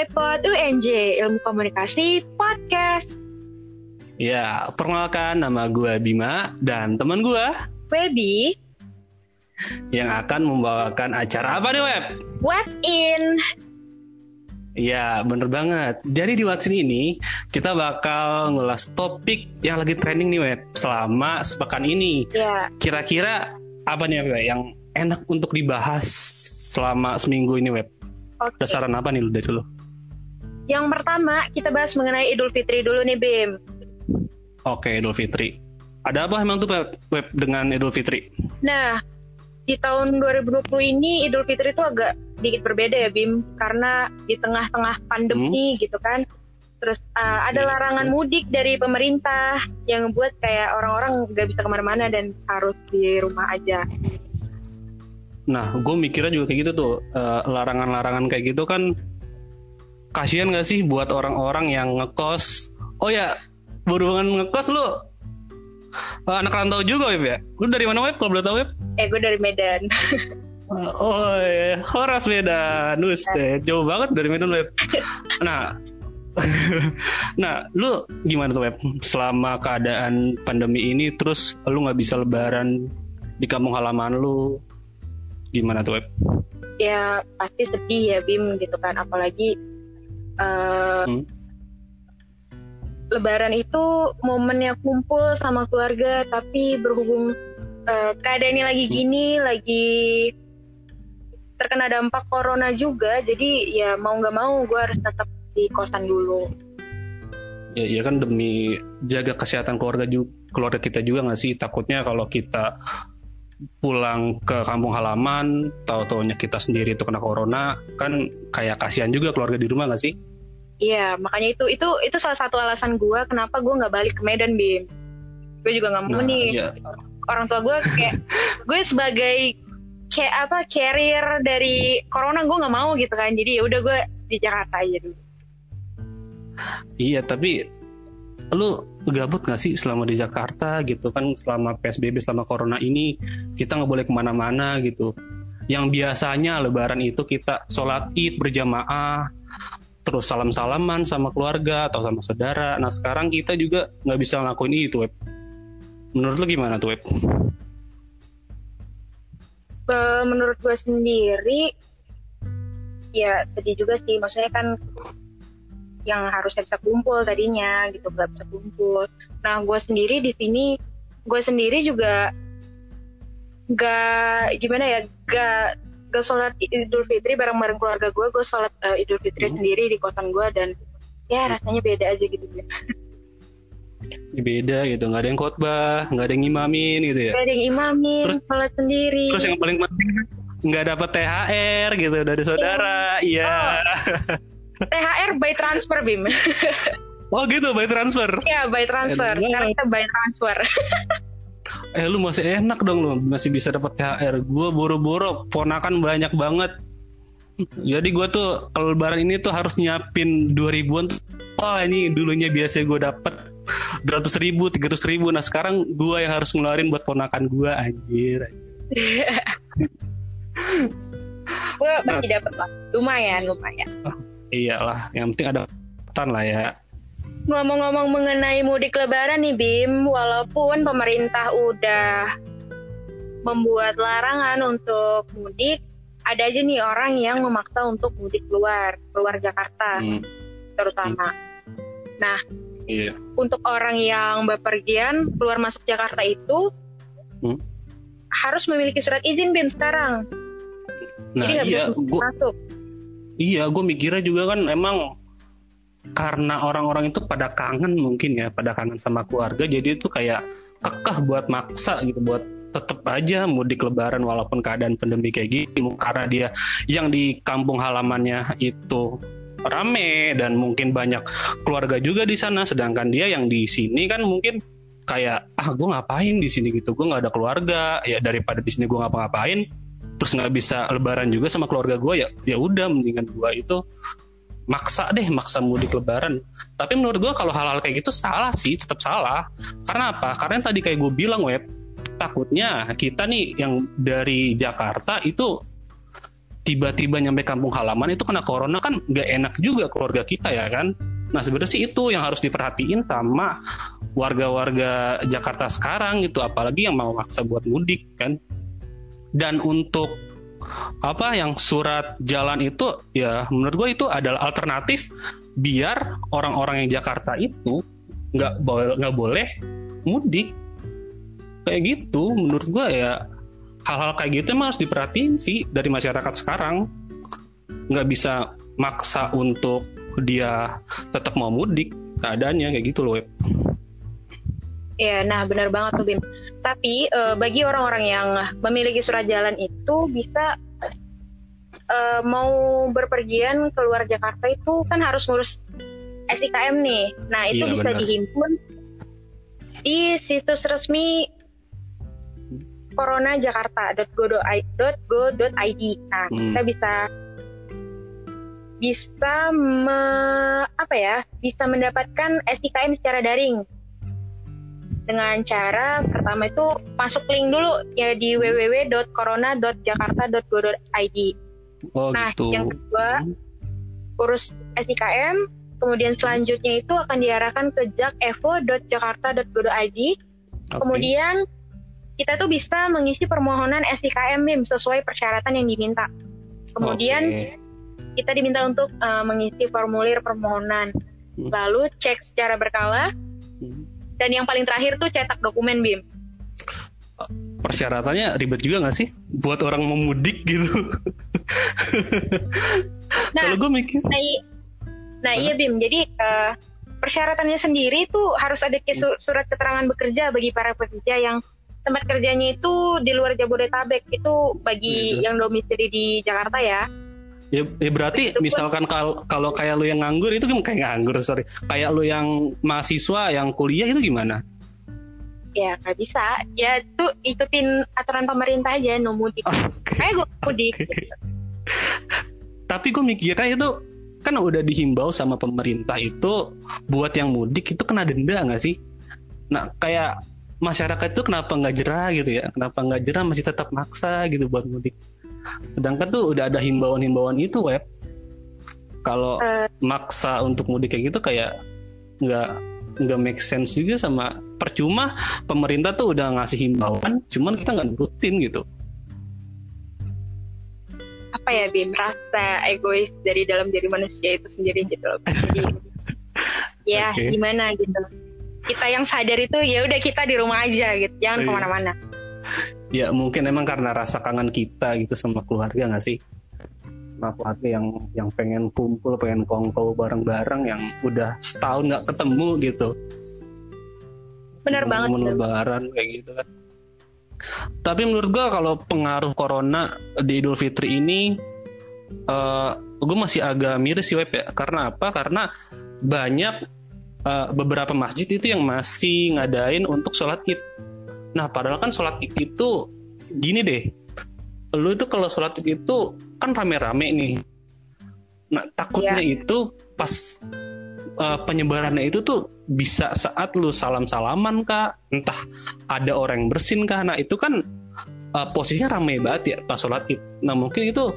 iPod UNJ Ilmu Komunikasi Podcast. Ya, perkenalkan nama gue Bima dan teman gue Webi, yang akan membawakan acara apa nih Web? What in? Ya, bener banget. Jadi di What's In ini kita bakal ngulas topik yang lagi trending nih Web selama sepekan ini. Ya, Kira-kira apa nih Web yang enak untuk dibahas selama seminggu ini Web? oke. Ada saran apa nih lu dari dulu? Yang pertama kita bahas mengenai Idul Fitri dulu nih Bim. Oke, Idul Fitri. Ada apa emang tuh Web, dengan Idul Fitri? Nah, di tahun 2020 ini Idul Fitri itu agak sedikit berbeda ya Bim, karena di tengah-tengah pandemi gitu kan. Terus uh, ada larangan mudik dari pemerintah yang membuat kayak orang-orang nggak bisa ke mana-mana dan harus di rumah aja. Nah, gue mikirnya juga kayak gitu tuh. Eh, larangan-larangan kayak gitu kan kasihan gak sih buat orang-orang yang ngekos? Oh ya, berhubungan ngekos lu eh, anak rantau juga Web ya? Lu dari mana Web kalau boleh tahu Web? Eh, gue dari Medan. Eh, Oh, iya. Horas Medan. Buset, jauh banget dari Medan Web. Nah, nah, lu gimana tuh Web? Selama keadaan pandemi ini, terus lu nggak bisa lebaran di kampung halaman lu, gimana tuh Web? ya pasti sedih ya Bim gitu kan apalagi eh, Hmm. Lebaran itu momennya kumpul sama keluarga tapi berhubung eh, keadaannya lagi Hmm. gini lagi terkena dampak corona juga jadi ya mau nggak mau gue harus tetap di kosan dulu ya, ya kan demi jaga kesehatan keluarga juga keluarga kita juga nggak sih takutnya kalau kita pulang ke kampung halaman tahu taunya kita sendiri itu kena corona kan kayak kasihan juga keluarga di rumah nggak sih? Iya makanya itu itu itu salah satu alasan gue kenapa gue nggak balik ke Medan Bim. Gue juga nggak mau nah nih. ya orang tua gue kayak gue sebagai kayak apa carrier dari corona gue nggak mau gitu kan. Jadi ya udah gue di Jakarta aja dulu. Iya tapi lu gabut nggak sih selama di Jakarta gitu? Kan selama PSBB selama corona ini kita nggak boleh ke mana-mana gitu. Yang biasanya lebaran itu kita sholat id berjamaah terus salam-salaman sama keluarga atau sama saudara. Nah sekarang kita juga nggak bisa ngelakuin itu web. Menurut lu gimana tuh web? Menurut gue sendiri ya sedih juga sih. Maksudnya kan yang harusnya bisa kumpul tadinya gitu nggak bisa kumpul. Nah gue sendiri di sini gue sendiri juga nggak gimana ya nggak nggak sholat idul fitri bareng-bareng keluarga gue gue sholat eh, idul fitri Hmm. sendiri di kosan gue dan ya rasanya beda aja gitu beda gitu nggak ada yang khotbah nggak ada yang ngimamin gitu ya. Gak ada yang imamin, Terus- sholat sendiri. terus yang paling penting nggak dapat THR gitu dari saudara iya THR by transfer, Bim. oh gitu by transfer ya, by transfer. Enak Sekarang kita by transfer. Eh lu masih enak dong lu masih bisa dapat THR. Gua boro-boro ponakan banyak banget. Jadi gua tuh kalau lebaran ini tuh harus nyiapin 2000-an tuh. Oh ini dulunya biasa gue dapet 200 ribu, 300 ribu. Nah sekarang gua yang harus ngeluarin buat ponakan gua anjir. Gue masih dapat lah. Lumayan, lumayan. Iyalah, yang penting ada tan lah ya. Ngomong-ngomong mengenai mudik lebaran nih, Bim. Walaupun pemerintah udah membuat larangan untuk mudik, ada aja nih orang yang memaksa untuk mudik keluar, keluar Jakarta Hmm, terutama. Nah, iya. untuk orang yang bepergian keluar masuk Jakarta itu Hmm. harus memiliki surat izin BIM sekarang. Nah Jadi nggak iya, bisa gua masuk. Iya, gue mikirnya juga kan emang karena orang-orang itu pada kangen mungkin ya, pada kangen sama keluarga, jadi itu kayak kekeh buat maksa gitu, buat tetep aja mudik lebaran walaupun keadaan pandemi kayak gini, karena dia yang di kampung halamannya itu rame dan mungkin banyak keluarga juga di sana, sedangkan dia yang di sini kan mungkin kayak ah gue ngapain di sini? gitu, gue nggak ada keluarga, ya daripada di sini gue ngapa-ngapain, terus nggak bisa lebaran juga sama keluarga gue ya ya udah mendingan gue itu maksa deh maksa mudik lebaran. Tapi menurut gue kalau hal-hal kayak gitu salah sih tetap salah. Karena apa? Karena yang tadi kayak gue bilang web takutnya kita nih yang dari Jakarta itu tiba-tiba nyampe kampung halaman itu kena corona kan nggak enak juga keluarga kita ya kan? Nah sebenarnya sih itu yang harus diperhatiin sama warga-warga Jakarta sekarang gitu apalagi yang mau maksa buat mudik kan dan untuk apa yang surat jalan itu ya menurut gue itu adalah alternatif biar orang-orang yang Jakarta itu nggak boleh nggak boleh mudik. Kayak gitu menurut gue ya hal-hal kayak gitu emang harus diperhatiin sih dari masyarakat sekarang. Nggak bisa maksa untuk dia tetap mau mudik keadaannya kayak gitu loh Ya, nah benar banget tuh Bim. Tapi uh, bagi orang-orang yang memiliki surat jalan itu bisa uh, mau berpergian keluar Jakarta itu kan harus ngurus SIKM nih. Nah itu iya, bisa benar. dihimpun di situs resmi coronajakarta.go.id. Nah hmm. kita bisa bisa me, apa ya bisa mendapatkan SIKM secara daring dengan cara pertama itu masuk link dulu ya di www.corona.jakarta.go.id. Oh, nah, gitu. yang kedua urus SIKM, kemudian selanjutnya itu akan diarahkan ke jakevo.jakarta.go.id. Okay. Kemudian kita tuh bisa mengisi permohonan SIKM BIM sesuai persyaratan yang diminta. Kemudian okay. kita diminta untuk uh, mengisi formulir permohonan. Hmm. Lalu cek secara berkala. Hmm dan yang paling terakhir tuh cetak dokumen BIM. Persyaratannya ribet juga gak sih buat orang memudik gitu? nah, Kalau gue mikir. Nah, nah iya Bim. Jadi uh, persyaratannya sendiri tuh harus ada surat keterangan bekerja bagi para pekerja yang tempat kerjanya itu di luar Jabodetabek itu bagi gitu. yang domisili di Jakarta ya. Ya, ya berarti itu misalkan kalau kalau kayak lu yang nganggur itu kayak nganggur sorry kayak lu yang mahasiswa yang kuliah itu gimana? Ya nggak bisa ya itu ikutin aturan pemerintah aja no mudik. Okay. Kayak gue mudik. Okay. Tapi gue mikirnya itu kan udah dihimbau sama pemerintah itu buat yang mudik itu kena denda nggak sih? Nah kayak masyarakat itu kenapa nggak jerah gitu ya? Kenapa nggak jerah masih tetap maksa gitu buat mudik? Sedangkan tuh udah ada himbauan-himbauan itu web. Kalau uh, maksa untuk mudik kayak gitu kayak nggak nggak make sense juga sama percuma pemerintah tuh udah ngasih himbauan, cuman kita nggak nurutin gitu. Apa ya Bim rasa egois dari dalam diri manusia itu sendiri gitu loh. Jadi, ya okay. gimana gitu. Kita yang sadar itu ya udah kita di rumah aja gitu, jangan oh, iya. ke mana-mana ya mungkin emang karena rasa kangen kita gitu sama keluarga nggak sih? Sama keluarga yang yang pengen kumpul pengen kongko bareng-bareng yang udah setahun nggak ketemu gitu. Benar banget lebaran kayak gitu kan. Tapi menurut gua kalau pengaruh corona di Idul Fitri ini uh, eh, gue masih agak miris sih web ya. Karena apa? Karena banyak uh, beberapa masjid itu yang masih ngadain untuk sholat id Nah, padahal kan sholat id itu gini deh. Lu itu kalau sholat id itu kan rame-rame nih. Nah, takutnya yeah. itu pas uh, penyebarannya itu tuh bisa saat lu salam-salaman kak, entah ada orang yang bersin kak. Nah, itu kan uh, posisinya rame banget ya pas sholat id. Nah, mungkin itu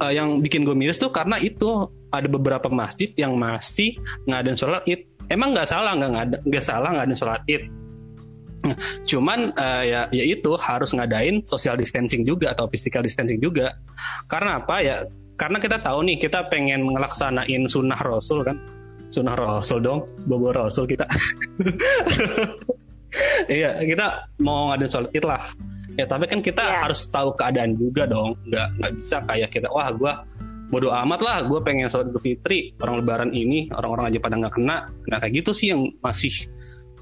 uh, yang bikin gue miris tuh karena itu ada beberapa masjid yang masih ngadain sholat id. Emang nggak salah nggak nggak salah ngadain sholat id Cuman uh, ya ya itu harus ngadain social distancing juga atau physical distancing juga. Karena apa ya? Karena kita tahu nih kita pengen ngelaksanain sunnah Rasul kan. Sunnah Rasul dong, bobo Rasul kita. iya, kita mau ngadain sholat id lah. Ya tapi kan kita yeah. harus tahu keadaan juga dong. Nggak nggak bisa kayak kita wah gue bodoh amat lah gue pengen sholat idul fitri orang lebaran ini orang-orang aja pada nggak kena nah kayak gitu sih yang masih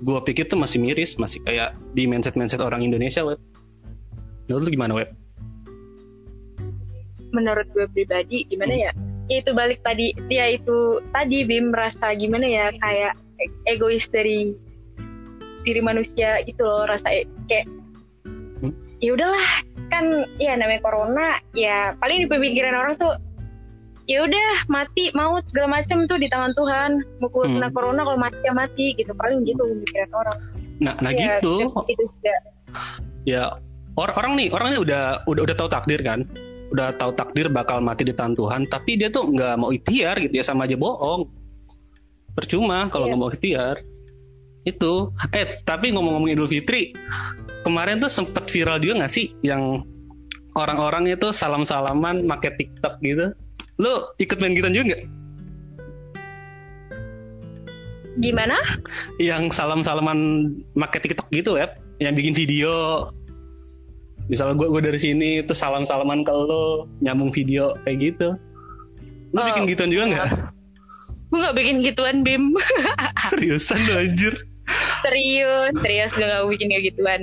gue pikir tuh masih miris masih kayak di mindset mindset orang Indonesia web. Menurut lu gimana web? Menurut gue pribadi gimana ya? Ya itu balik tadi dia itu tadi Bim merasa gimana ya? Kayak egois dari diri manusia itu loh rasa e kayak hmm? ya udahlah kan ya namanya corona ya paling di pemikiran orang tuh ya udah mati maut segala macam tuh di tangan Tuhan. Mau hmm. kena corona kalau mati ya mati gitu. Paling gitu pemikiran orang. Nah nah ya, gitu, gitu ya or orang nih orangnya udah udah udah tahu takdir kan? Udah tahu takdir bakal mati di tangan Tuhan tapi dia tuh nggak mau ikhtiar gitu ya sama aja bohong. Percuma kalau Iya. nggak mau ikhtiar. Itu. Eh tapi ngomong-ngomong Idul Fitri kemarin tuh sempet viral juga nggak sih yang orang-orang itu salam-salaman make TikTok gitu lu ikut main gituan juga nggak? Gimana? yang salam-salaman make TikTok gitu ya yang bikin video misalnya gue gue dari sini terus salam-salaman ke lo nyambung video kayak gitu lu Oh, bikin gituan juga nggak Gue gak bikin gituan, Bim. seriusan lu anjir serius, serius gue gak bikin kayak gituan.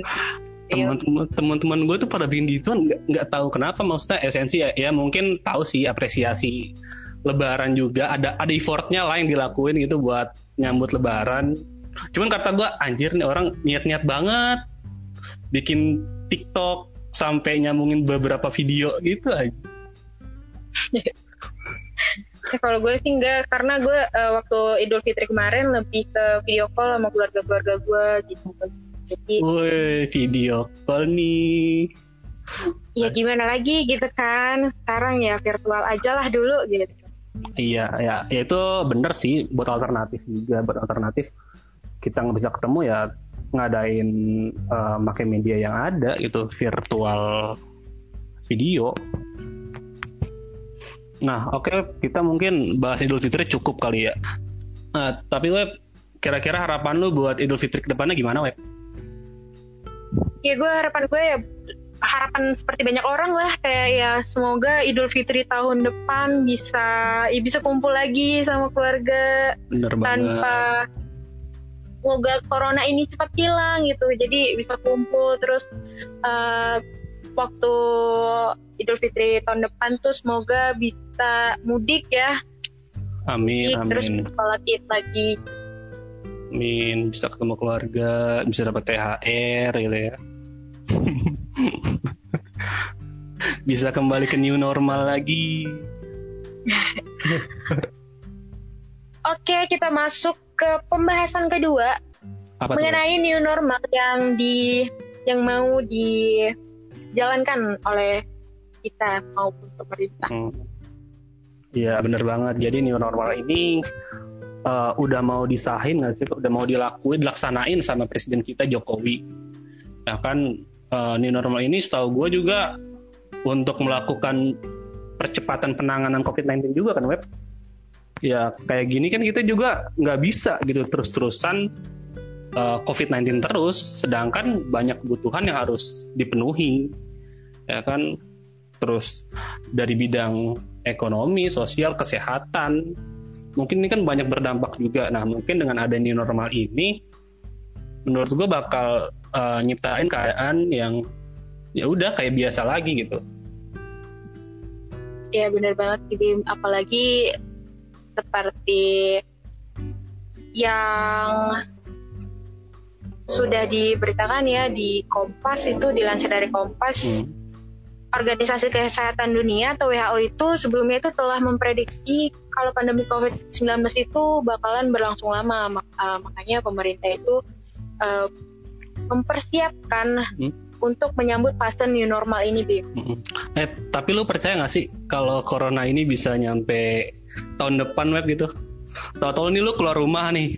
Serius. teman-teman teman-teman gue tuh pada bikin gituan nggak nggak tahu kenapa maksudnya esensi ya, ya mungkin tahu sih apresiasi lebaran juga ada ada effortnya lah yang dilakuin gitu buat nyambut lebaran cuman kata gue anjir nih orang niat-niat banget bikin TikTok sampai nyambungin beberapa video gitu aja Ya, kalau gue sih enggak, karena gue eh, waktu Idul Fitri kemarin lebih ke video call sama keluarga-keluarga gue gitu. Jadi Woi video call nih ya gimana lagi gitu kan, sekarang ya virtual aja lah dulu gitu. Iya, ya, ya itu bener sih buat alternatif juga, buat alternatif kita nggak bisa ketemu ya ngadain eh, pakai media yang ada itu virtual video. Nah, oke kita mungkin bahas Idul Fitri cukup kali ya. Nah, tapi web kira-kira harapan lu buat Idul Fitri ke depannya gimana web? Ya gue harapan gue ya harapan seperti banyak orang lah. Kayak ya semoga Idul Fitri tahun depan bisa ya bisa kumpul lagi sama keluarga. Bener banget. tanpa semoga corona ini cepat hilang gitu. Jadi bisa kumpul terus eh, waktu Idul Fitri tahun depan tuh semoga bisa mudik ya. Amin, terus amin. sholat id lagi Amin bisa ketemu keluarga, bisa dapat THR gitu ya. bisa kembali ke new normal lagi. oke kita masuk ke pembahasan kedua Apa mengenai new normal yang di yang mau dijalankan oleh kita maupun pemerintah Hmm. Iya bener banget. Jadi new normal ini eh, udah mau disahin nggak sih? Udah mau dilakuin, dilaksanain sama presiden kita Jokowi. Nah kan eh, new normal ini setahu gue juga untuk melakukan percepatan penanganan COVID-19 juga kan web. Ya kayak gini kan kita juga nggak bisa gitu terus-terusan eh, COVID-19 terus, sedangkan banyak kebutuhan yang harus dipenuhi, ya kan. Terus dari bidang ekonomi, sosial, kesehatan, mungkin ini kan banyak berdampak juga. Nah mungkin dengan ada new normal ini, menurut gue bakal eh, nyiptain keadaan yang ya udah kayak biasa lagi gitu. ya benar banget Bim apalagi seperti yang sudah diberitakan ya di Kompas itu dilansir dari Kompas Hmm. Organisasi Kesehatan Dunia atau WHO itu sebelumnya itu telah memprediksi kalau pandemi COVID-19 itu bakalan berlangsung lama. Mak- uh, makanya pemerintah itu uh, mempersiapkan Hmm. untuk menyambut fase new normal ini, Bim. Mm-mm. Eh tapi lu percaya nggak sih kalau corona ini bisa nyampe tahun depan web gitu? Tahu-tahu nih lu keluar rumah nih,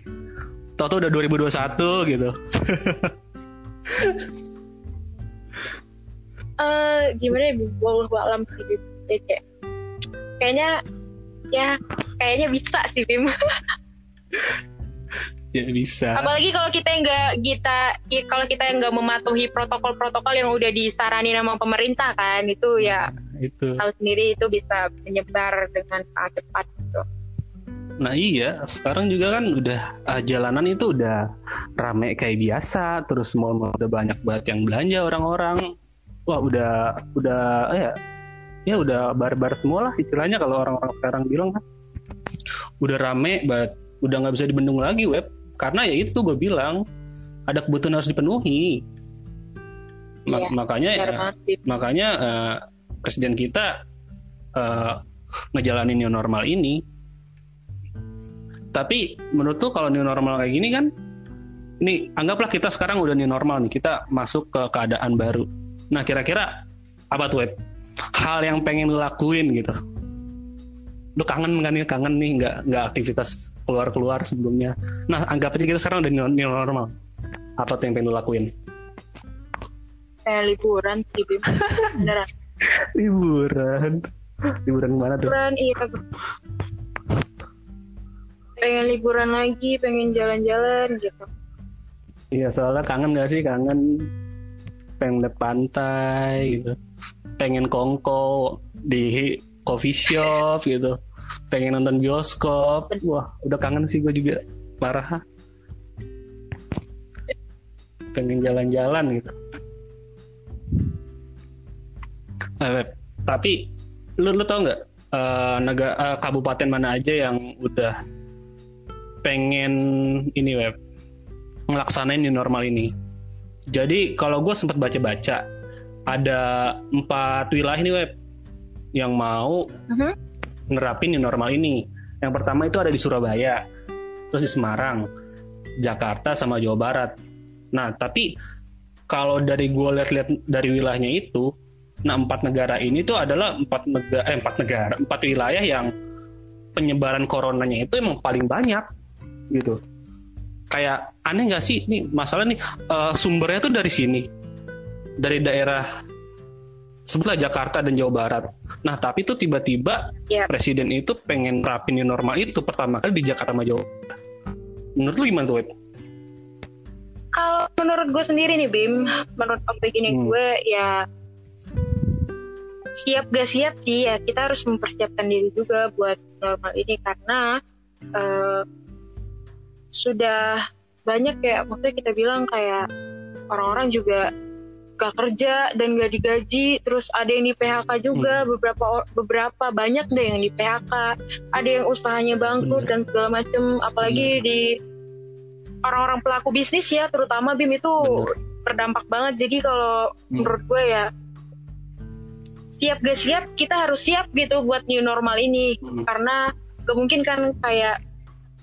tahu-tahu udah 2021 gitu. eh gimana ya? Wallahu alam sih Bim. Ya, kayak, kayaknya ya kayaknya bisa sih Bim. ya bisa. Apalagi kalau kita yang nggak kita ki- kalau kita yang nggak mematuhi protokol-protokol yang udah disarani sama pemerintah kan itu ya Itu. tahu sendiri itu bisa menyebar dengan sangat cepat gitu. Nah iya, sekarang juga kan udah ah, jalanan itu udah rame kayak biasa, terus mall-mall udah banyak banget yang belanja orang-orang. Wah udah udah eh, ya ya udah bar-bar semua lah istilahnya kalau orang-orang sekarang bilang kan. Udah rame banget, udah nggak bisa dibendung lagi web. Karena ya itu gue bilang ada kebutuhan harus dipenuhi. Ma- Iya, makanya ya, makanya eh, presiden kita eh, ngejalanin new normal ini tapi menurut tuh kalau new normal kayak gini kan ini anggaplah kita sekarang udah new normal nih kita masuk ke keadaan baru nah kira-kira apa tuh web hal yang pengen lu lakuin gitu. Lu kangen kan nih? Kangen nih nggak nggak aktivitas keluar keluar sebelumnya. Nah anggap aja kita sekarang udah new normal. Apa tuh yang pengen lu lakuin? Kayak liburan sih Bim. Beneran. Liburan. Liburan mana tuh? Liburan iya. Pengen liburan lagi pengen jalan-jalan gitu. Iya soalnya kangen gak sih? Kangen pengen lihat pantai gitu. Pengen kongko di coffee shop gitu. Pengen nonton bioskop. Wah udah kangen sih gue juga. Parah. Pengen jalan-jalan gitu. Eh, tapi lu lu tau nggak uh, eh, negara uh, eh, kabupaten mana aja yang udah pengen ini web ngelaksanain new normal ini jadi kalau gue sempat baca-baca ada empat wilayah nih web yang mau uh-huh. nerapin new normal ini. Yang pertama itu ada di Surabaya, terus di Semarang, Jakarta sama Jawa Barat. Nah tapi kalau dari gue lihat-lihat dari wilayahnya itu, nah empat negara ini tuh adalah empat negara, eh, empat negara, empat wilayah yang penyebaran coronanya itu emang paling banyak gitu. Kayak aneh nggak sih nih masalah nih uh, sumbernya tuh dari sini, dari daerah sebutlah Jakarta dan Jawa Barat. Nah, tapi itu tiba-tiba yep. presiden itu pengen rapin new normal itu pertama kali di Jakarta sama Jawa. Menurut lu gimana tuh, Web? Kalau menurut gue sendiri nih, Bim, menurut opini hmm. gue ya siap gak siap sih ya kita harus mempersiapkan diri juga buat normal ini karena uh, sudah banyak kayak maksudnya kita bilang kayak orang-orang juga gak kerja dan gak digaji terus ada yang di PHK juga hmm. beberapa beberapa banyak deh yang di PHK ada yang usahanya bangkrut dan segala macem apalagi Bener. di orang-orang pelaku bisnis ya terutama BIM itu Bener. terdampak banget jadi kalau hmm. menurut gue ya siap gak siap kita harus siap gitu buat new normal ini hmm. karena gak mungkin kan kayak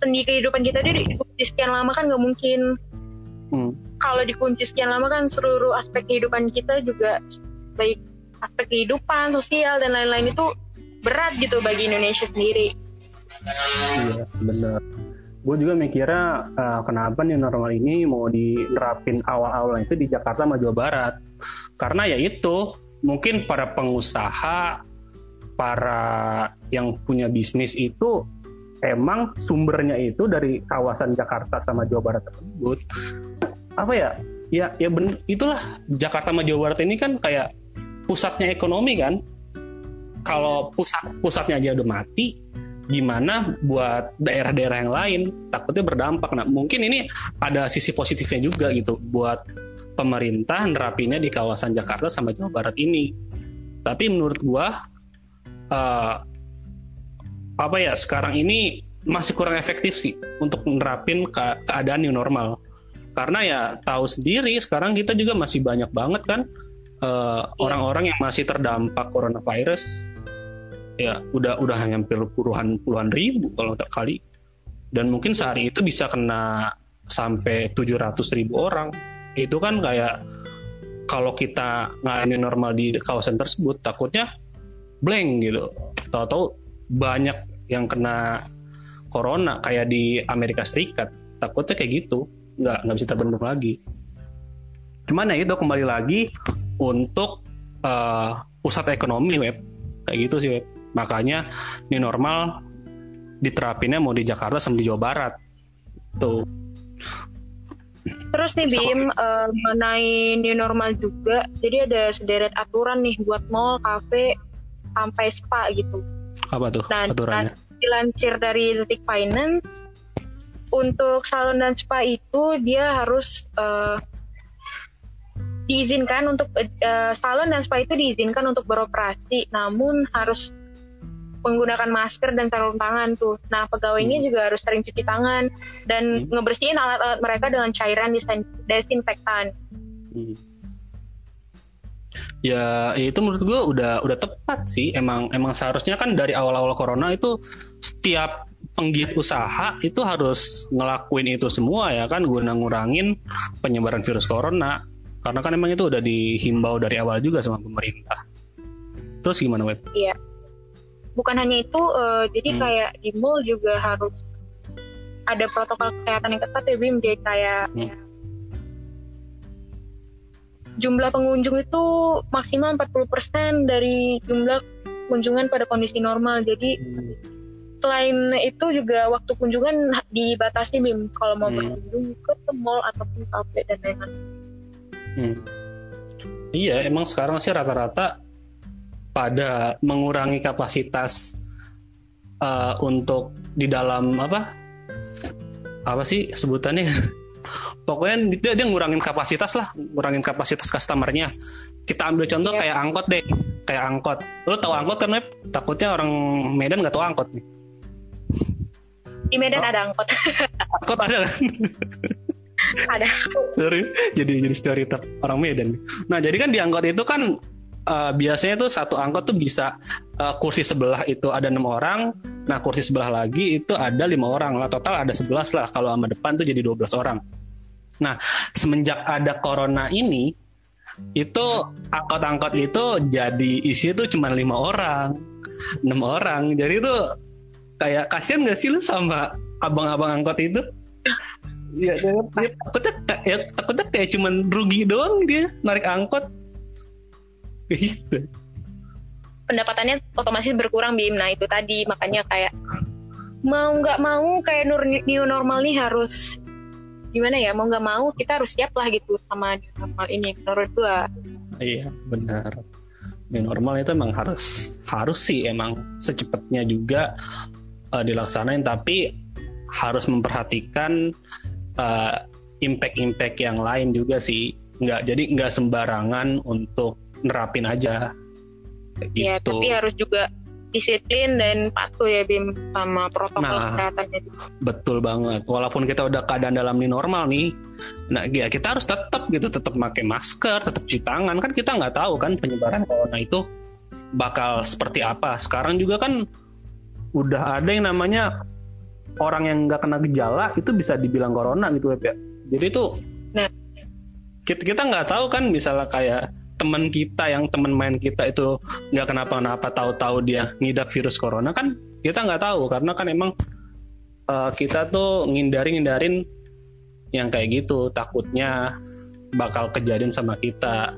sendi kehidupan kita di sekian lama kan gak mungkin hmm kalau dikunci sekian lama kan seluruh aspek kehidupan kita juga baik aspek kehidupan sosial dan lain-lain itu berat gitu bagi Indonesia sendiri. Iya benar. Gue juga mikirnya uh, kenapa nih normal ini mau diterapin awal-awal itu di Jakarta sama Jawa Barat. Karena ya itu mungkin para pengusaha, para yang punya bisnis itu emang sumbernya itu dari kawasan Jakarta sama Jawa Barat tersebut? Apa ya? Ya ya ben, itulah. Jakarta sama Jawa Barat ini kan kayak pusatnya ekonomi kan? Kalau pusat pusatnya aja udah mati gimana buat daerah-daerah yang lain? Takutnya berdampak. Nah mungkin ini ada sisi positifnya juga gitu buat pemerintah nerapinya di kawasan Jakarta sama Jawa Barat ini. Tapi menurut gua uh, apa ya sekarang ini masih kurang efektif sih untuk menerapin ke keadaan new normal. Karena ya tahu sendiri sekarang kita juga masih banyak banget kan uh, orang-orang yang masih terdampak coronavirus. Ya udah udah hampir puluhan puluhan ribu kalau tak kali. Dan mungkin sehari itu bisa kena sampai 700 ribu orang. Itu kan kayak kalau kita ngalamin normal di kawasan tersebut takutnya blank gitu. Tahu-tahu banyak yang kena corona kayak di Amerika Serikat. Takutnya kayak gitu nggak nggak bisa terbendung lagi. Cuman ya itu kembali lagi untuk uh, pusat ekonomi web. Kayak gitu sih web. Makanya ini normal diterapinnya mau di Jakarta sama di Jawa Barat. Tuh. Terus nih Bim, so, uh, mengenai new normal juga, jadi ada sederet aturan nih buat mall, kafe, sampai spa gitu. Apa tuh nah, aturannya? Dilansir dari Detik Finance, untuk salon dan spa itu dia harus uh, diizinkan untuk uh, salon dan spa itu diizinkan untuk beroperasi, namun harus menggunakan masker dan sarung tangan tuh. Nah pegawainya hmm. juga harus sering cuci tangan dan hmm. ngebersihin alat-alat mereka dengan cairan desinfektan. Hmm. Ya itu menurut gue udah udah tepat sih. Emang emang seharusnya kan dari awal-awal corona itu setiap penggiat usaha itu harus ngelakuin itu semua ya kan guna ngurangin penyebaran virus corona karena kan emang itu udah dihimbau dari awal juga sama pemerintah terus gimana web iya bukan hanya itu uh, jadi hmm. kayak di mall juga harus ada protokol kesehatan yang ketat ya Bim jadi kayak hmm. ya, jumlah pengunjung itu maksimal 40% dari jumlah kunjungan pada kondisi normal jadi hmm. selain itu juga waktu kunjungan dibatasi Bim kalau mau hmm. berkunjung ke mall ataupun kafe dan lain-lain hmm. iya emang sekarang sih rata-rata pada mengurangi kapasitas uh, untuk di dalam apa apa sih sebutannya pokoknya dia dia ngurangin kapasitas lah ngurangin kapasitas customernya. Kita ambil contoh yeah. kayak angkot deh kayak angkot. Lo tau angkot kan web? Takutnya orang Medan nggak tau angkot nih. Di Medan oh. ada angkot. Angkot ada? Kan ada. Sorry jadi jadi stereotip orang Medan. Nah jadi kan di angkot itu kan uh, biasanya tuh satu angkot tuh bisa uh, kursi sebelah itu ada enam orang, nah kursi sebelah lagi itu ada lima orang. Lah total ada sebelas lah kalau sama depan tuh jadi 12 orang. Nah semenjak ada corona ini itu angkot-angkot itu jadi isi tuh cuma lima orang, enam orang, jadi itu kayak kasihan gak sih lu sama abang-abang angkot itu? ya, dia, dia takutnya ya takutnya kayak cuman rugi doang dia narik angkot. Gitu. Pendapatannya otomatis berkurang bim. Nah itu tadi. Makanya kayak mau nggak mau kayak new normal nih harus gimana ya mau nggak mau kita harus siap lah gitu sama new normal ini. Menurut gua. Iya benar. New normal itu emang harus harus sih emang secepatnya juga uh, dilaksanain tapi harus memperhatikan uh, impact-impact yang lain juga sih. Nggak jadi nggak sembarangan untuk nerapin aja. Ya gitu. tapi harus juga disiplin dan patuh ya Bim sama protokol nah, kesehatannya. Betul banget. Walaupun kita udah keadaan dalam ini normal nih, nah ya kita harus tetap gitu, tetap pakai masker, tetap cuci tangan kan kita nggak tahu kan penyebaran corona itu bakal seperti apa. Sekarang juga kan udah ada yang namanya orang yang nggak kena gejala itu bisa dibilang corona gitu ya. Jadi itu nah. kita kita nggak tahu kan misalnya kayak teman kita yang teman main kita itu nggak kenapa-napa tahu-tahu dia ngidap virus corona kan kita nggak tahu. Karena kan emang uh, kita tuh ngindari ngindarin yang kayak gitu. Takutnya bakal kejadian sama kita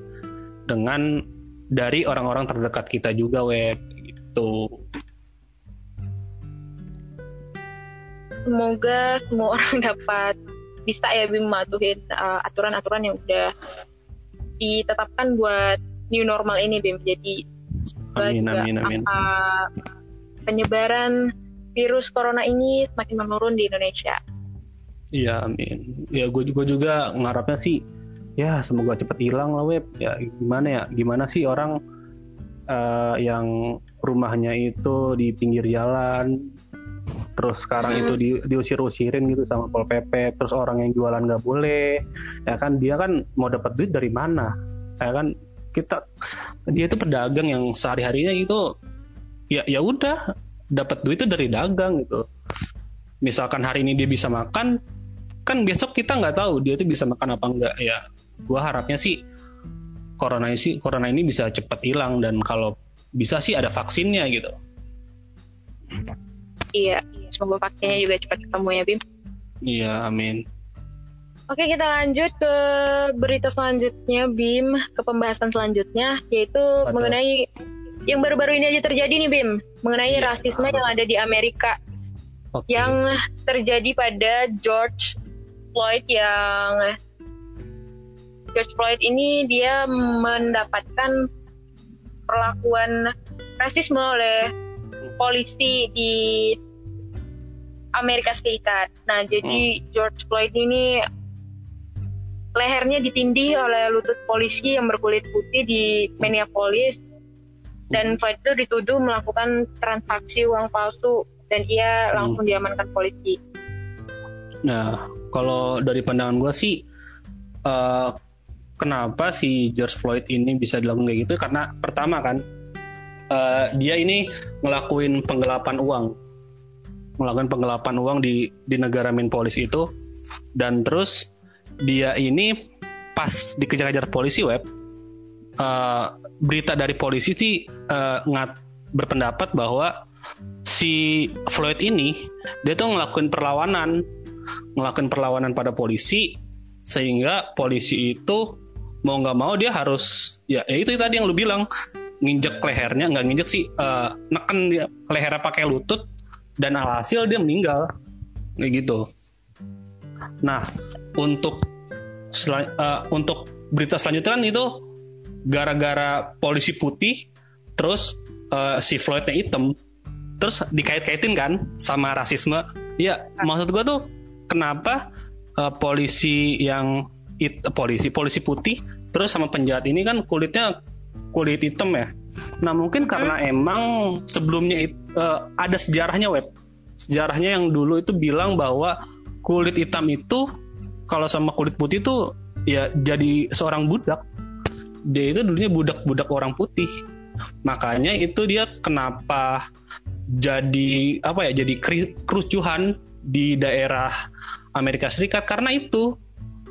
dengan dari orang-orang terdekat kita juga web gitu. Semoga semua orang dapat bisa ya Bim mematuhi uh, aturan-aturan yang udah ditetapkan buat new normal ini Bim. Jadi amin, amin, amin. apa penyebaran virus corona ini semakin menurun di Indonesia. Iya, amin. Ya gue juga juga ngarapnya sih ya semoga cepet hilang lah web. Ya gimana ya? Gimana sih orang uh, yang rumahnya itu di pinggir jalan terus sekarang itu di, diusir-usirin gitu sama pol pp terus orang yang jualan nggak boleh. Ya kan dia kan mau dapat duit dari mana? Ya kan kita dia itu pedagang yang sehari harinya itu ya ya udah dapat duit itu dari dagang gitu. Misalkan hari ini dia bisa makan kan besok kita nggak tahu dia itu bisa makan apa enggak ya gua harapnya sih corona ini corona ini bisa cepat hilang dan kalau bisa sih ada vaksinnya gitu iya semoga vaksinnya juga cepat ketemu ya Bim. Iya amin. Oke kita lanjut ke berita selanjutnya Bim. Ke pembahasan selanjutnya yaitu mengenai yang baru-baru ini aja terjadi nih Bim. Mengenai iya, rasisme yang ada di Amerika. Okay. yang terjadi pada George Floyd yang George Floyd ini dia mendapatkan perlakuan rasisme oleh polisi di Amerika Serikat. Nah, jadi hmm. George Floyd ini lehernya ditindih oleh lutut polisi yang berkulit putih di Minneapolis dan hmm. Floyd itu dituduh melakukan transaksi uang palsu dan ia langsung hmm. diamankan polisi. Nah, kalau dari pandangan gue sih, uh, kenapa si George Floyd ini bisa dilakukan kayak gitu? Karena pertama kan, uh, dia ini ngelakuin penggelapan uang melakukan penggelapan uang di di negara Minpolis itu. Dan terus dia ini pas dikejar-kejar polisi web uh, berita dari polisi sih uh, ngat berpendapat bahwa si Floyd ini dia tuh ngelakuin perlawanan ngelakuin perlawanan pada polisi sehingga polisi itu mau nggak mau dia harus ya, ya itu tadi yang lu bilang nginjek lehernya nggak nginjek sih uh, neken lehernya pakai lutut dan alhasil dia meninggal. Kayak gitu. Nah untuk uh, untuk berita selanjutnya kan itu gara-gara polisi putih terus uh, si Floydnya hitam. Terus dikait-kaitin kan sama rasisme. Ya maksud gue tuh kenapa uh, polisi yang it, polisi polisi putih terus sama penjahat ini kan kulitnya kulit hitam ya? Nah mungkin hmm. karena emang sebelumnya uh, ada sejarahnya web. Sejarahnya yang dulu itu bilang bahwa kulit hitam itu kalau sama kulit putih itu ya jadi seorang budak. Dia itu dulunya budak-budak orang putih. Makanya itu dia kenapa jadi apa ya jadi kerucuhan di daerah Amerika Serikat. Karena itu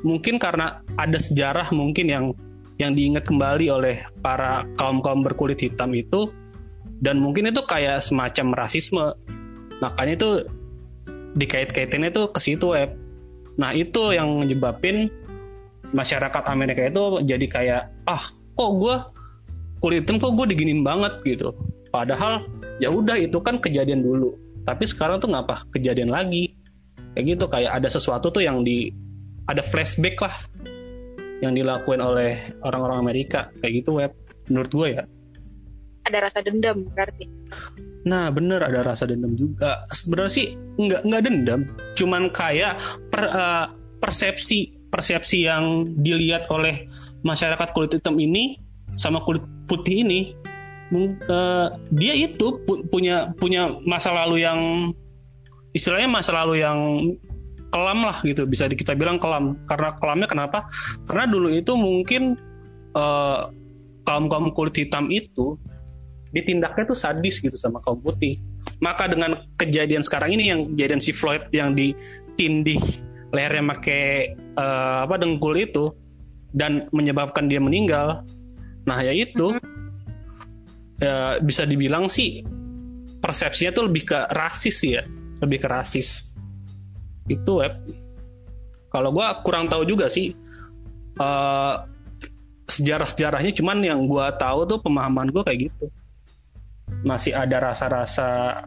mungkin karena ada sejarah mungkin yang yang diingat kembali oleh para kaum kaum berkulit hitam itu dan mungkin itu kayak semacam rasisme. Makanya itu dikait-kaitinnya itu ke situ web nah itu yang menyebabkan masyarakat Amerika itu jadi kayak ah kok gue kulit hitam kok gue diginin banget gitu. Padahal ya udah itu kan kejadian dulu. Tapi sekarang tuh ngapa? Kejadian lagi. Kayak gitu kayak ada sesuatu tuh yang di ada flashback lah yang dilakuin oleh orang-orang Amerika. Kayak gitu web menurut gue ya ada rasa dendam berarti. Nah bener ada rasa dendam juga. Sebenarnya sih nggak nggak dendam. Cuman kayak per, uh, persepsi persepsi yang dilihat oleh masyarakat kulit hitam ini sama kulit putih ini uh, dia itu pu punya punya masa lalu yang istilahnya masa lalu yang kelam lah gitu. Bisa kita bilang kelam. Karena kelamnya kenapa? Karena dulu itu mungkin uh, kaum kaum kulit hitam itu ditindaknya tuh sadis gitu sama kaum putih. Maka dengan kejadian sekarang ini yang kejadian si Floyd yang ditindih lehernya pakai uh, apa dengkul itu dan menyebabkan dia meninggal. Nah ya itu mm-hmm. ya, bisa dibilang sih persepsinya tuh lebih ke rasis ya. Lebih ke rasis. Itu web. Kalau gue kurang tahu juga sih uh, sejarah-sejarahnya cuman yang gue tahu tuh pemahaman gue kayak gitu masih ada rasa-rasa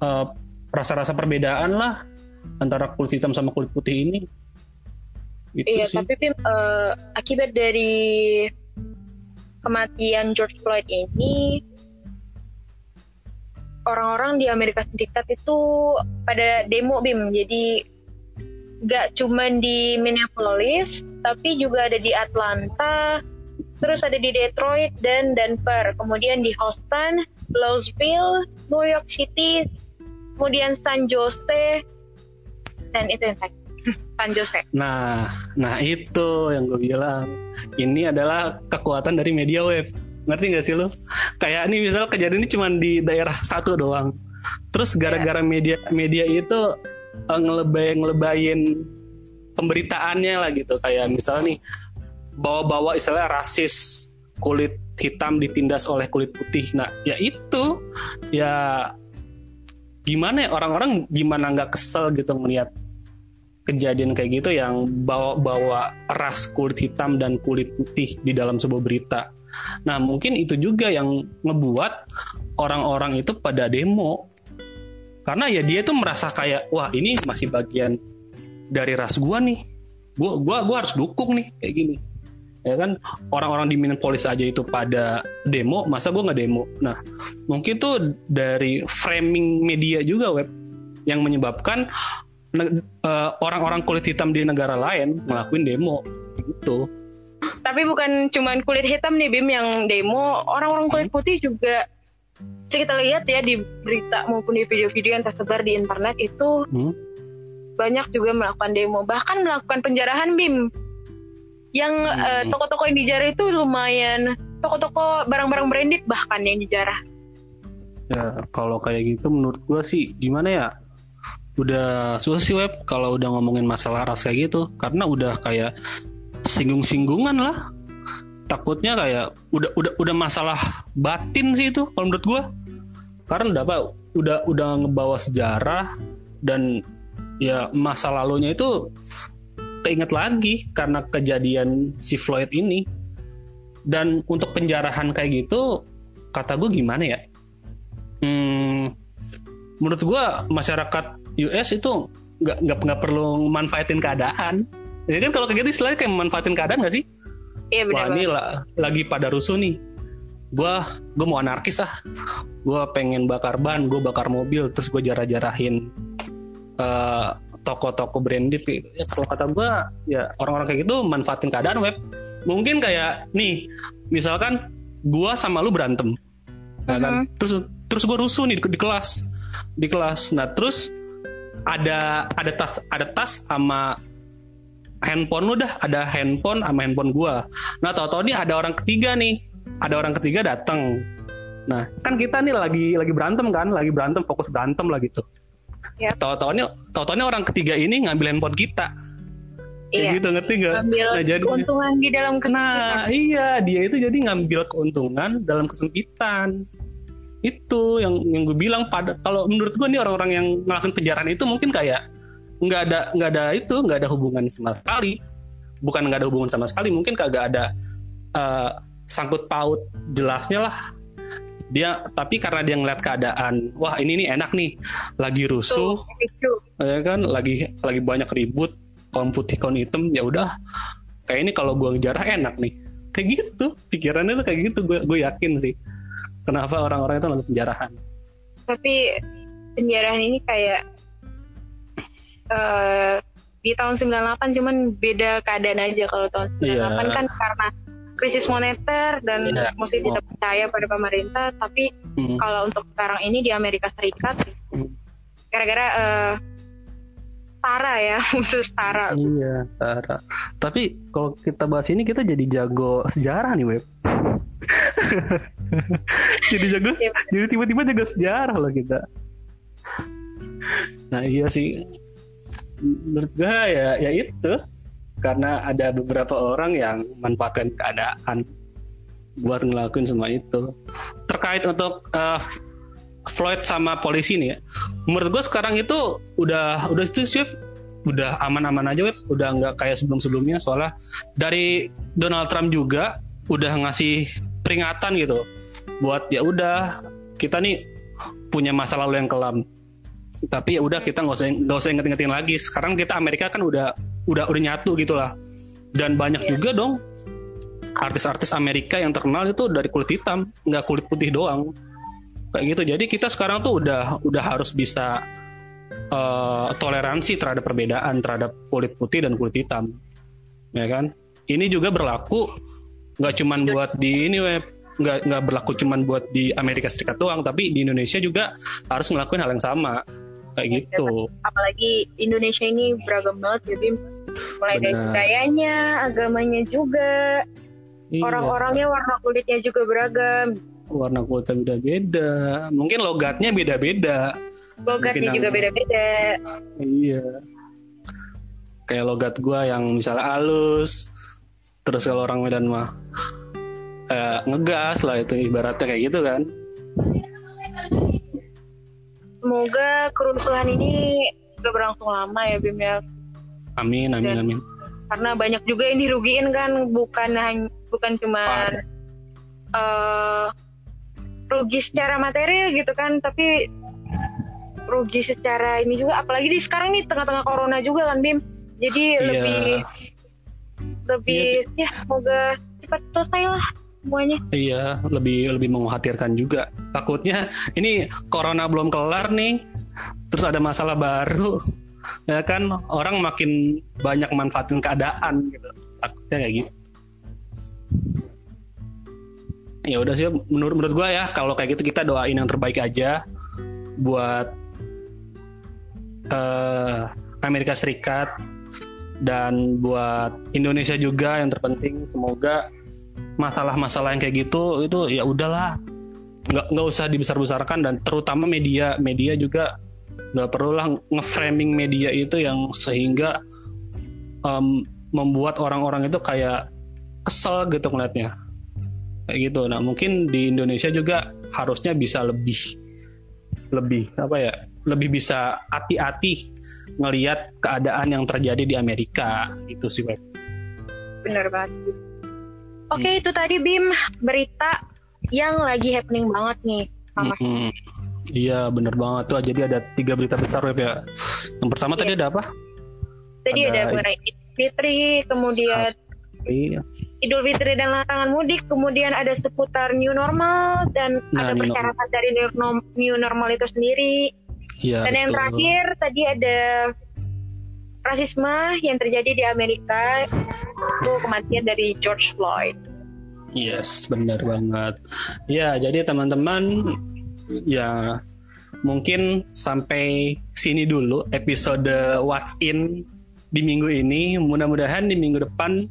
uh, rasa-rasa perbedaan lah antara kulit hitam sama kulit putih ini. Itu iya, sih. tapi Pim, uh, akibat dari kematian George Floyd ini, orang-orang di Amerika Serikat itu pada demo Bim. Jadi gak cuma di Minneapolis, tapi juga ada di Atlanta, terus ada di Detroit dan Denver, kemudian di Houston, Louisville, New York City, kemudian San Jose, dan itu yang San Jose. Nah, nah itu yang gue bilang. Ini adalah kekuatan dari media web. Ngerti gak sih lo? Kayak ini misalnya kejadian ini cuma di daerah satu doang. Terus gara-gara yeah. media media itu uh, ngelebay ngelebayin pemberitaannya lah gitu. Kayak misalnya nih bawa-bawa istilah rasis kulit hitam ditindas oleh kulit putih. Nah, ya itu ya gimana ya orang-orang gimana nggak kesel gitu ngelihat kejadian kayak gitu yang bawa-bawa ras kulit hitam dan kulit putih di dalam sebuah berita. Nah, mungkin itu juga yang ngebuat orang-orang itu pada demo. Karena ya dia tuh merasa kayak, wah ini masih bagian dari ras gua nih. Gua gua gua harus dukung nih kayak gini. Ya kan orang-orang di Minneapolis aja itu pada demo, masa gua nggak demo. Nah, mungkin tuh dari framing media juga web yang menyebabkan uh, orang-orang kulit hitam di negara lain ngelakuin demo gitu. Tapi bukan cuman kulit hitam nih Bim yang demo, orang-orang kulit hmm. putih juga sih kita lihat ya di berita maupun di video-video yang tersebar di internet itu hmm. banyak juga melakukan demo, bahkan melakukan penjarahan Bim. Yang hmm. uh, toko-toko yang dijarah itu lumayan toko-toko barang-barang branded bahkan yang dijarah. Ya, kalau kayak gitu menurut gua sih gimana ya? udah susah sih web kalau udah ngomongin masalah ras kayak gitu karena udah kayak singgung-singgungan lah takutnya kayak udah udah udah masalah batin sih itu kalau menurut gue karena udah apa udah udah ngebawa sejarah dan ya masa lalunya itu keinget lagi karena kejadian si Floyd ini dan untuk penjarahan kayak gitu kata gue gimana ya hmm, menurut gue masyarakat US itu nggak nggak nggak perlu manfaatin keadaan jadi kan kalau kayak gitu istilahnya kayak manfaatin keadaan gak sih Iya benar. Wah ini lah, lagi pada rusuh nih. Gua gue mau anarkis ah. Gue pengen bakar ban, gue bakar mobil, terus gue jarah-jarahin uh, toko-toko branded gitu. Ya kalau kata gue, ya orang-orang kayak gitu manfaatin keadaan web. Mungkin kayak nih, misalkan gue sama lu berantem, nah, kan? Mhm. Terus terus gue rusuh nih di, di kelas, di kelas. Nah terus ada ada tas ada tas sama handphone lu dah ada handphone sama handphone gua. Nah tahu-tahu nih ada orang ketiga nih, ada orang ketiga datang. Nah kan kita nih lagi lagi berantem kan, lagi berantem fokus berantem lah gitu. Yap. Tahu-tahu nih tahu-tahu nih orang ketiga ini ngambil handphone kita. Kayak Iya. gitu ngerti nggak? Ambil Nah, jadi keuntungan di dalam kesempitan. Nah, iya, dia itu jadi ngambil keuntungan dalam kesempitan. Itu yang yang gue bilang pada kalau menurut gue nih orang-orang yang ngelakuin penjarahan itu mungkin kayak nggak ada nggak ada itu nggak ada hubungan sama sekali. Bukan nggak ada hubungan sama sekali, mungkin kagak ada eh, sangkut paut jelasnya lah. Dia tapi karena dia ngeliat keadaan, wah ini nih enak nih, lagi rusuh, Tuh, itu. ya kan? Lagi lagi banyak ribut kaum putih kaum hitam ya udah. Kayak ini kalau gua ngejarah enak nih. Kayak gitu pikirannya tuh kayak gitu gue gue yakin sih. Kenapa orang-orang itu nonton penjarahan? Tapi penjarahan ini kayak eh di tahun 98 cuman beda keadaan aja. Kalau tahun 98 Iya. kan karena krisis moneter dan Iya. mesti tidak percaya pada pemerintah tapi Hmm. kalau untuk sekarang ini di Amerika Serikat Hmm. gara-gara eh Tara ya khusus Tara iya Sarah tapi kalau kita bahas ini kita jadi jago sejarah nih web jadi jago Iya. jadi tiba-tiba jago sejarah loh kita nah iya sih menurut gue ya ya itu karena ada beberapa orang yang manfaatkan keadaan buat ngelakuin semua itu. Terkait untuk uh, Floyd sama polisi nih ya menurut gue sekarang itu udah udah itu sih udah aman-aman aja web udah nggak kayak sebelum-sebelumnya soalnya dari Donald Trump juga udah ngasih peringatan gitu buat ya udah kita nih punya masa lalu yang kelam. Tapi ya udah kita nggak usah nggak usah inget-ingetin lagi. Sekarang kita Amerika kan udah udah udah nyatu gitulah. Dan banyak Iya. juga dong artis-artis Amerika yang terkenal itu dari kulit hitam nggak kulit putih doang. Kayak gitu. Jadi kita sekarang tuh udah udah harus bisa eh, toleransi terhadap perbedaan terhadap kulit putih dan kulit hitam. Ya kan? Ini juga berlaku nggak cuman buat di ini web. Nggak nggak berlaku cuman buat di Amerika Serikat doang tapi di Indonesia juga harus ngelakuin hal yang sama. Kayak gitu. apalagi Indonesia ini beragam banget ya Mulai dari budayanya agamanya juga. Iya. orang-orangnya warna kulitnya juga beragam. Warna kulitnya beda-beda. Mungkin logatnya beda-beda. Logatnya Mungkin juga yang- beda-beda. Iya. Kayak logat gua yang misalnya halus terus kalau orang Medan mah eh, ngegas lah itu ibaratnya kayak gitu kan. Semoga kerusuhan ini udah berlangsung lama ya Bim ya amin amin Dan- amin. karena banyak juga yang dirugiin kan bukan hanya bukan cuma eh rugi secara materi gitu kan tapi rugi secara ini juga. Apalagi di sekarang nih tengah-tengah corona juga kan Bim. Jadi Iya. lebih lebih ya semoga cepat selesai lah semuanya. Iya, lebih lebih mengkhawatirkan juga. Takutnya ini corona belum kelar nih, terus ada masalah baru, ya kan orang makin banyak manfaatin keadaan gitu. Takutnya kayak gitu. Ya udah sih, menurut menurut gua ya kalau kayak gitu kita doain yang terbaik aja buat eh, Amerika Serikat dan buat Indonesia juga yang terpenting semoga masalah-masalah yang kayak gitu itu ya udahlah nggak nggak usah dibesar-besarkan dan terutama media media juga nggak perlulah nge-framing media itu yang sehingga em, membuat orang-orang itu kayak kesel gitu ngeliatnya. Kayak gitu. Nah mungkin di Indonesia juga harusnya bisa lebih lebih apa ya lebih bisa hati-hati ngelihat keadaan yang terjadi di Amerika. Itu sih web bener banget. Oke hmm. itu tadi Bim. Berita yang lagi happening banget nih. Hmm, iya bener banget tuh jadi ada tiga berita besar web ya yang pertama iya. tadi ada apa tadi ada, ada mengenai Fitri kemudian Iya. Idul Fitri dan larangan mudik, kemudian ada seputar new normal dan nah, ada persyaratan dari new, new normal itu sendiri. Ya, dan betul. yang terakhir tadi ada rasisme yang terjadi di Amerika itu kematian dari George Floyd. Yes, benar banget. Ya, jadi teman-teman ya mungkin sampai sini dulu episode What's In di minggu ini. Mudah-mudahan di minggu depan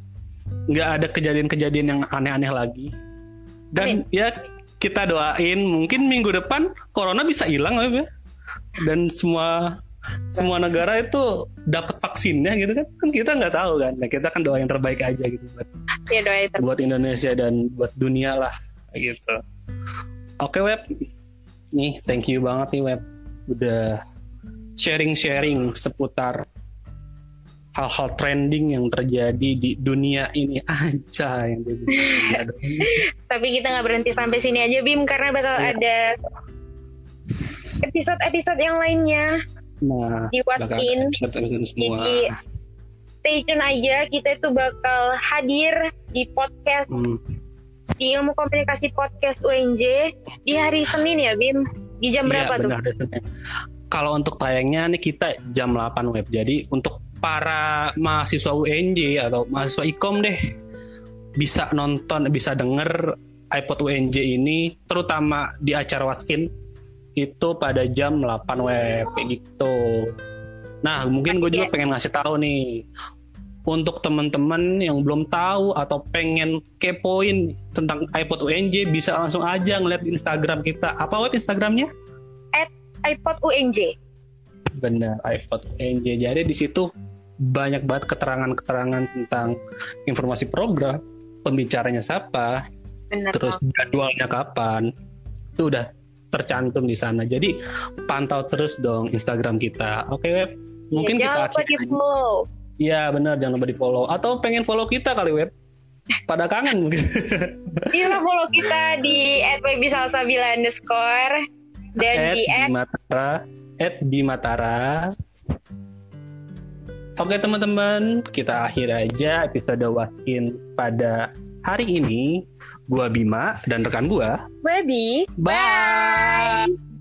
nggak ada kejadian-kejadian yang aneh-aneh lagi. Dan Amin. ya kita doain mungkin minggu depan corona bisa hilang ya. Dan semua semua negara itu dapat vaksinnya gitu kan. Kan kita nggak tahu kan. Nah, kita kan doa yang terbaik aja gitu buat ya, doa yang buat Indonesia dan buat dunia lah gitu. Oke web nih thank you banget nih web udah sharing sharing seputar hal-hal trending yang terjadi di dunia ini aja yang Tapi kita nggak berhenti sampai sini aja Bim karena bakal ya. ada episode-episode yang lainnya nah, di Wasin. Jadi stay tune aja kita itu bakal hadir di podcast hmm. Di ilmu komunikasi podcast UNJ di hari Senin ya Bim di jam ya, berapa benar, tuh? Kalau untuk tayangnya nih kita jam 8 web. Jadi untuk para mahasiswa UNJ atau mahasiswa ikom deh bisa nonton bisa denger iPod UNJ ini terutama di acara Watkin itu pada jam 8 web gitu. Nah, mungkin gue juga pengen ngasih tahu nih untuk teman-teman yang belum tahu atau pengen kepoin tentang iPod UNJ bisa langsung aja ngeliat Instagram kita. Apa web Instagramnya? At iPod UNJ. Bener, iPod UNJ. Jadi di situ banyak banget keterangan-keterangan tentang informasi program, pembicaranya siapa, Benar terus jadwalnya kapan, itu udah tercantum di sana. Jadi pantau terus dong Instagram kita. Oke web, mungkin ya, kita follow. Iya benar, jangan lupa di follow. Atau pengen follow kita kali web? Pada kangen mungkin. Iya follow kita di @websalsabila underscore dan at di @bimatara at bimatara Oke teman-teman, kita akhir aja episode Wasin pada hari ini. Gua Bima dan rekan gua. Webi. Bye. Bye.